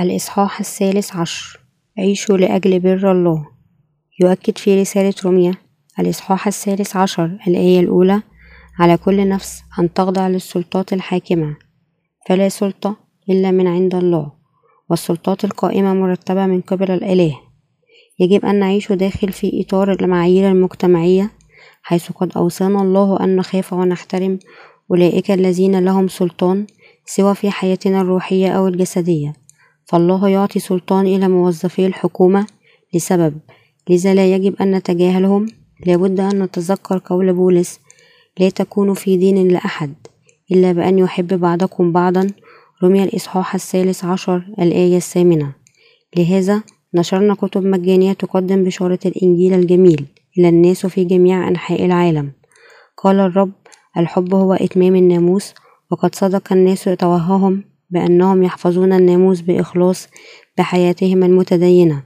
الإصحاح الثالث عشر. عيشوا لأجل بر الله. يؤكد في رسالة روميا الإصحاح الثالث عشر الآية الأولى على كل نفس أن تخضع للسلطات الحاكمة. فلا سلطة إلا من عند الله والسلطات القائمة مرتبة من قبل الإله. يجب أن نعيش داخل في إطار المعايير المجتمعية حيث قد أوصانا الله أن نخاف ونحترم أولئك الذين لهم سلطان سواء في حياتنا الروحية أو الجسدية. فالله يعطي سلطان إلى موظفي الحكومة لسبب لذا لا يجب أن نتجاهلهم لابد أن نتذكر قول بولس لا تكونوا في دين لأحد إلا بأن يحب بعضكم بعضا رمي الإصحاح الثالث عشر الآية الثامنة. لهذا نشرنا كتب مجانية تقدم بشارة الإنجيل الجميل إلى الناس في جميع أنحاء العالم. قال الرب الحب هو إتمام الناموس وقد صدق الناس توههم بأنهم يحفظون الناموس بإخلاص بحياتهم المتدينة.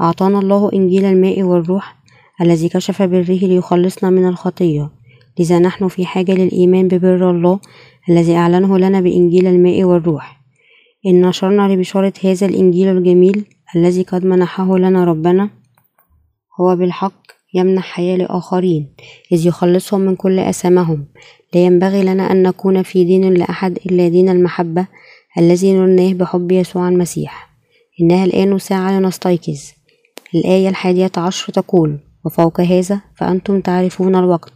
أعطانا الله إنجيل الماء والروح الذي كشف بره ليخلصنا من الخطية. لذا نحن في حاجة للإيمان ببر الله الذي أعلنه لنا بإنجيل الماء والروح. إن نشرنا لبشارة هذا الإنجيل الجميل الذي قد منحه لنا ربنا هو بالحق يمنح حياة لآخرين إذ يخلصهم من كل أثامهم لا ينبغي لنا أن نكون في دين لأحد إلا دين المحبة الذي نرناه بحب يسوع المسيح. إنها الآن ساعة لنستيقظ. الآية الحادية عشر تقول وفوق هذا فأنتم تعرفون الوقت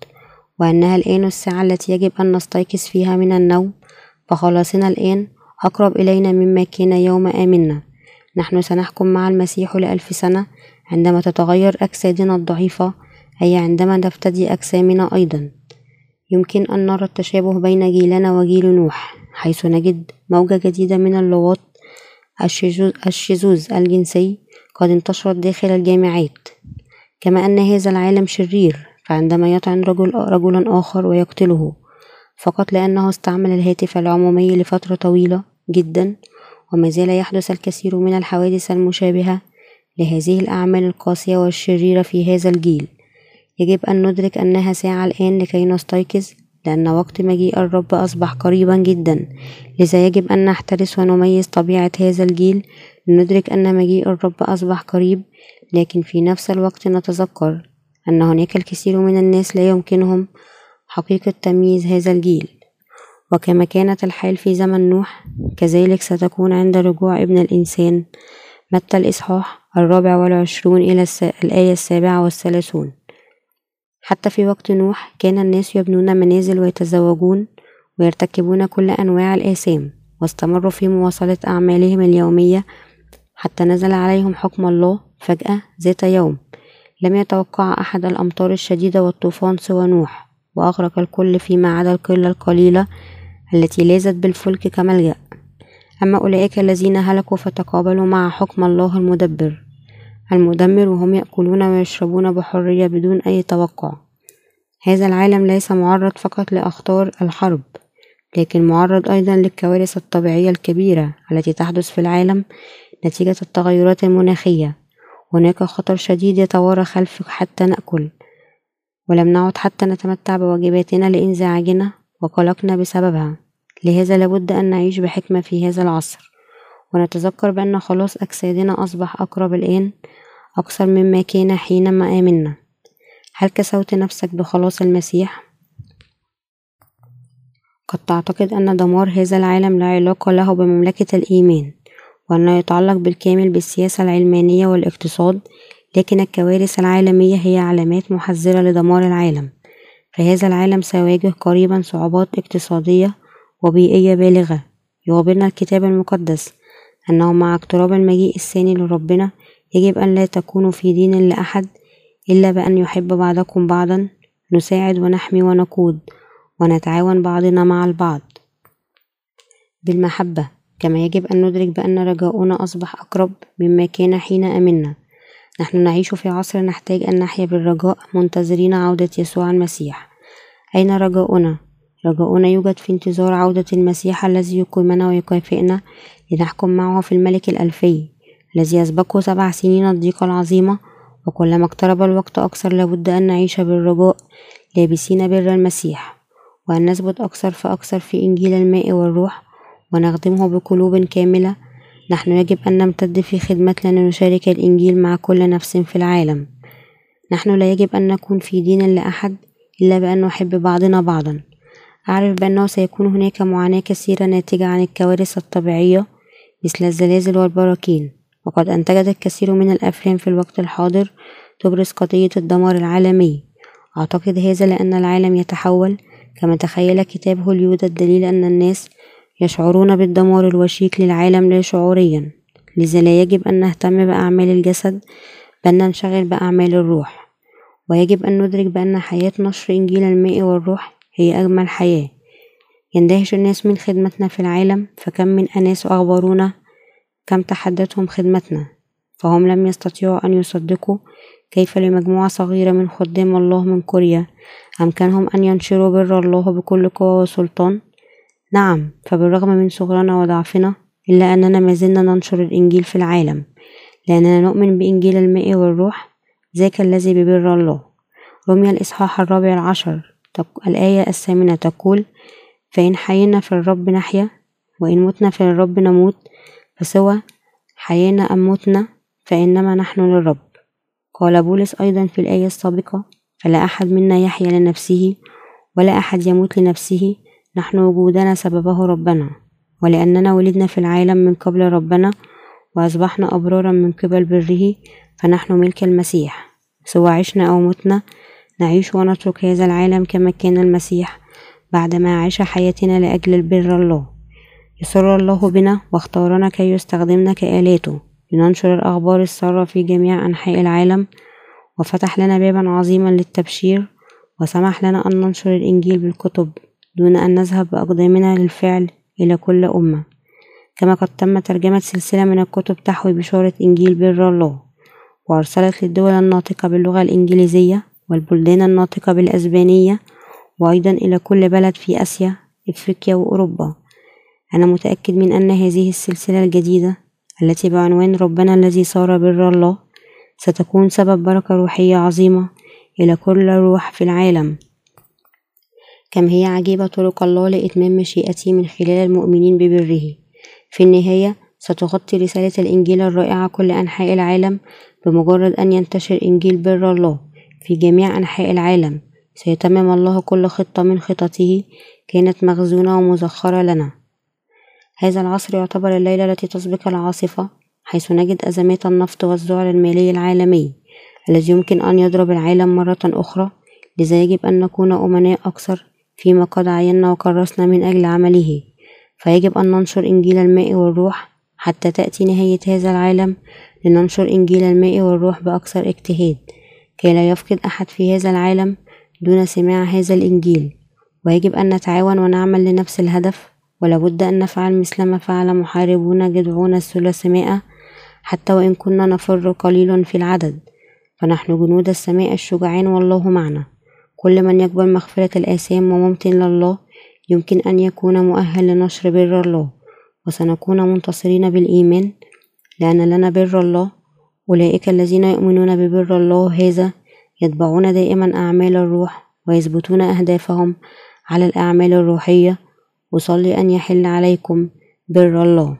وأنها الآن الساعة التي يجب أن نستيقظ فيها من النوم. فخلاصنا الآن أقرب إلينا مما كان يوم آمنا. نحن سنحكم مع المسيح لألف سنة عندما تتغير أجسادنا الضعيفة أي عندما تفتدي أجسامنا أيضا. يمكن أن نرى التشابه بين جيلنا وجيل نوح حيث نجد موجة جديدة من اللغات الشذوذ الجنسي قد انتشرت داخل الجامعات. كما أن هذا العالم شرير فعندما يطعن رجل رجلا آخر ويقتله فقط لأنه استعمل الهاتف العمومي لفترة طويلة جدا وما زال يحدث الكثير من الحوادث المشابهة لهذه الأعمال القاسية والشريرة في هذا الجيل. يجب أن ندرك أنها ساعة الآن لكي نستيقظ لأن وقت مجيء الرب أصبح قريبا جدا. لذا يجب أن نحترس ونميز طبيعة هذا الجيل. لندرك أن مجيء الرب أصبح قريب لكن في نفس الوقت نتذكر أن هناك الكثير من الناس لا يمكنهم حقيقة تمييز هذا الجيل. وكما كانت الحال في زمن نوح كذلك ستكون عند رجوع ابن الإنسان متى الإصحاح؟ الرابع والعشرون إلى الآية السابعة والثلاثون. حتى في وقت نوح كان الناس يبنون منازل ويتزوجون ويرتكبون كل أنواع الآثام واستمروا في مواصلة أعمالهم اليومية حتى نزل عليهم حكم الله فجأة ذات يوم. لم يتوقع أحد الأمطار الشديدة والطوفان سوى نوح وأغرق الكل فيما عدا القلة القليلة التي لاذت بالفلك كملجأ. أما أولئك الذين هلكوا فتقابلوا مع حكم الله المدبر. المدمر وهم يأكلون ويشربون بحرية بدون أي توقع. هذا العالم ليس معرض فقط لأخطار الحرب لكن معرض أيضا للكوارث الطبيعية الكبيرة التي تحدث في العالم نتيجة التغيرات المناخية. هناك خطر شديد يتوارى خلفك حتى نأكل. ولم نعد حتى نتمتع بواجباتنا لإنزعاجنا وقلقنا بسببها. لهذا لابد أن نعيش بحكمة في هذا العصر ونتذكر بأن خلاص أجسادنا أصبح أقرب الآن أكثر مما كان حينما آمنا هل كسوت نفسك بخلاص المسيح؟ قد تعتقد أن دمار هذا العالم لا علاقة له بمملكة الإيمان وأنه يتعلق بالكامل بالسياسة العلمانية والاقتصاد لكن الكوارث العالمية هي علامات محذرة لدمار العالم فهذا العالم سيواجه قريبا صعوبات اقتصادية وبيئية بالغة. يخبرنا الكتاب المقدس أنه مع اقتراب المجيء الثاني لربنا يجب أن لا تكونوا في دين لأحد إلا بأن يحب بعضكم بعضا. نساعد ونحمي ونقود ونتعاون بعضنا مع البعض. بالمحبة كما يجب أن ندرك بأن رجاؤنا أصبح أقرب مما كان حين أمنا. نحن نعيش في عصر نحتاج أن نحيا بالرجاء منتظرين عودة يسوع المسيح. أين رجاؤنا؟ رجاؤنا يوجد في انتظار عودة المسيح الذي يقيمنا ويكافئنا لنحكم معه في الملك الألفي الذي يسبقه سبع سنين الضيقة العظيمة وكلما اقترب الوقت أكثر لابد أن نعيش بالرجاء لابسين بر المسيح وأن نثبت أكثر فأكثر في إنجيل الماء والروح ونخدمه بقلوب كاملة. نحن يجب أن نمتد في خدمتنا لنشارك الإنجيل مع كل نفس في العالم. نحن لا يجب أن نكون في دين لأحد إلا بأن نحب بعضنا بعضا. أعرف بأنه سيكون هناك معاناة كثيرة ناتجة عن الكوارث الطبيعية مثل الزلازل والبراكين. وقد أنتجت الكثير من الأفلام في الوقت الحاضر تبرز قضية الدمار العالمي. أعتقد هذا لأن العالم يتحول. كما تخيل كتاب هوليود الدليل أن الناس يشعرون بالدمار الوشيك للعالم لا شعوريا. لذا لا يجب أن نهتم بأعمال الجسد بل ننشغل بأعمال الروح. ويجب أن ندرك بأن حياة نشر إنجيل الماء والروح هي أجمل حياة. يندهش الناس من خدمتنا في العالم فكم من أناس أخبرونا كم تحدتهم خدمتنا فهم لم يستطيعوا أن يصدقوا كيف لمجموعة صغيرة من خدام الله من كوريا. أمكنهم أن ينشروا بر الله بكل قوة وسلطان؟ نعم فبالرغم من صغرنا وضعفنا إلا أننا ما زلنا ننشر الإنجيل في العالم لأننا نؤمن بإنجيل الماء والروح ذاك الذي ببر الله. رمي الإصحاح الرابع العشر. الآية الثامنة تقول فإن حيينا في الرب نحيا وإن متنا في الرب نموت فسوى حيانا أم متنا فإنما نحن للرب. قال بولس أيضا في الآية السابقة فلا أحد منا يحيا لنفسه ولا أحد يموت لنفسه نحن وجودنا سببه ربنا ولأننا ولدنا في العالم من قبل ربنا وأصبحنا أبرارا من قبل بره فنحن ملك المسيح سواء عشنا أو متنا نعيش ونترك هذا العالم كما كان المسيح بعدما عاش حياتنا لأجل البر الله. يسر الله بنا واختارنا كي يستخدمنا كآلاته. لننشر الأخبار السارة في جميع أنحاء العالم وفتح لنا بابا عظيما للتبشير وسمح لنا أن ننشر الإنجيل بالكتب دون أن نذهب بأقدامنا للفعل إلى كل أمة. كما قد تم ترجمة سلسلة من الكتب تحوي بشارة إنجيل بر الله وأرسلت للدول الناطقة باللغة الإنجليزية والبلدان الناطقة بالأسبانية وأيضا إلى كل بلد في آسيا إفريقيا وأوروبا. أنا متأكد من أن هذه السلسلة الجديدة التي بعنوان ربنا الذي صار بر الله ستكون سبب بركة روحية عظيمة إلى كل روح في العالم. كم هي عجيبة طرق الله لإتمام مشيئته من خلال المؤمنين ببره. في النهاية ستغطي رسالة الإنجيل الرائعة كل أنحاء العالم بمجرد أن ينتشر إنجيل بر الله. في جميع أنحاء العالم. سيتمم الله كل خطة من خططه كانت مخزونة ومزخرة لنا. هذا العصر يعتبر الليلة التي تسبق العاصفة حيث نجد أزمات النفط والذعر المالي العالمي الذي يمكن أن يضرب العالم مرة أخرى لذا يجب أن نكون أمناء أكثر فيما قد عينا وكرسنا من أجل عمله. فيجب أن ننشر إنجيل الماء والروح حتى تأتي نهاية هذا العالم لننشر إنجيل الماء والروح بأكثر اجتهاد. كي لا يفقد أحد في هذا العالم دون سماع هذا الإنجيل. ويجب أن نتعاون ونعمل لنفس الهدف ولابد أن نفعل مثل ما فعل محاربون جدعون الثلاثمائة حتى وإن كنا نفر قليل في العدد. فنحن جنود السماء الشجعان والله معنا. كل من يقبل مغفرة الآثام وممتن لله يمكن أن يكون مؤهل لنشر بر الله. وسنكون منتصرين بالإيمان لأن لنا بر الله أولئك الذين يؤمنون ببر الله هذا يتبعون دائما أعمال الروح ويثبتون أهدافهم على الأعمال الروحية. أصلي أن يحل عليكم بر الله.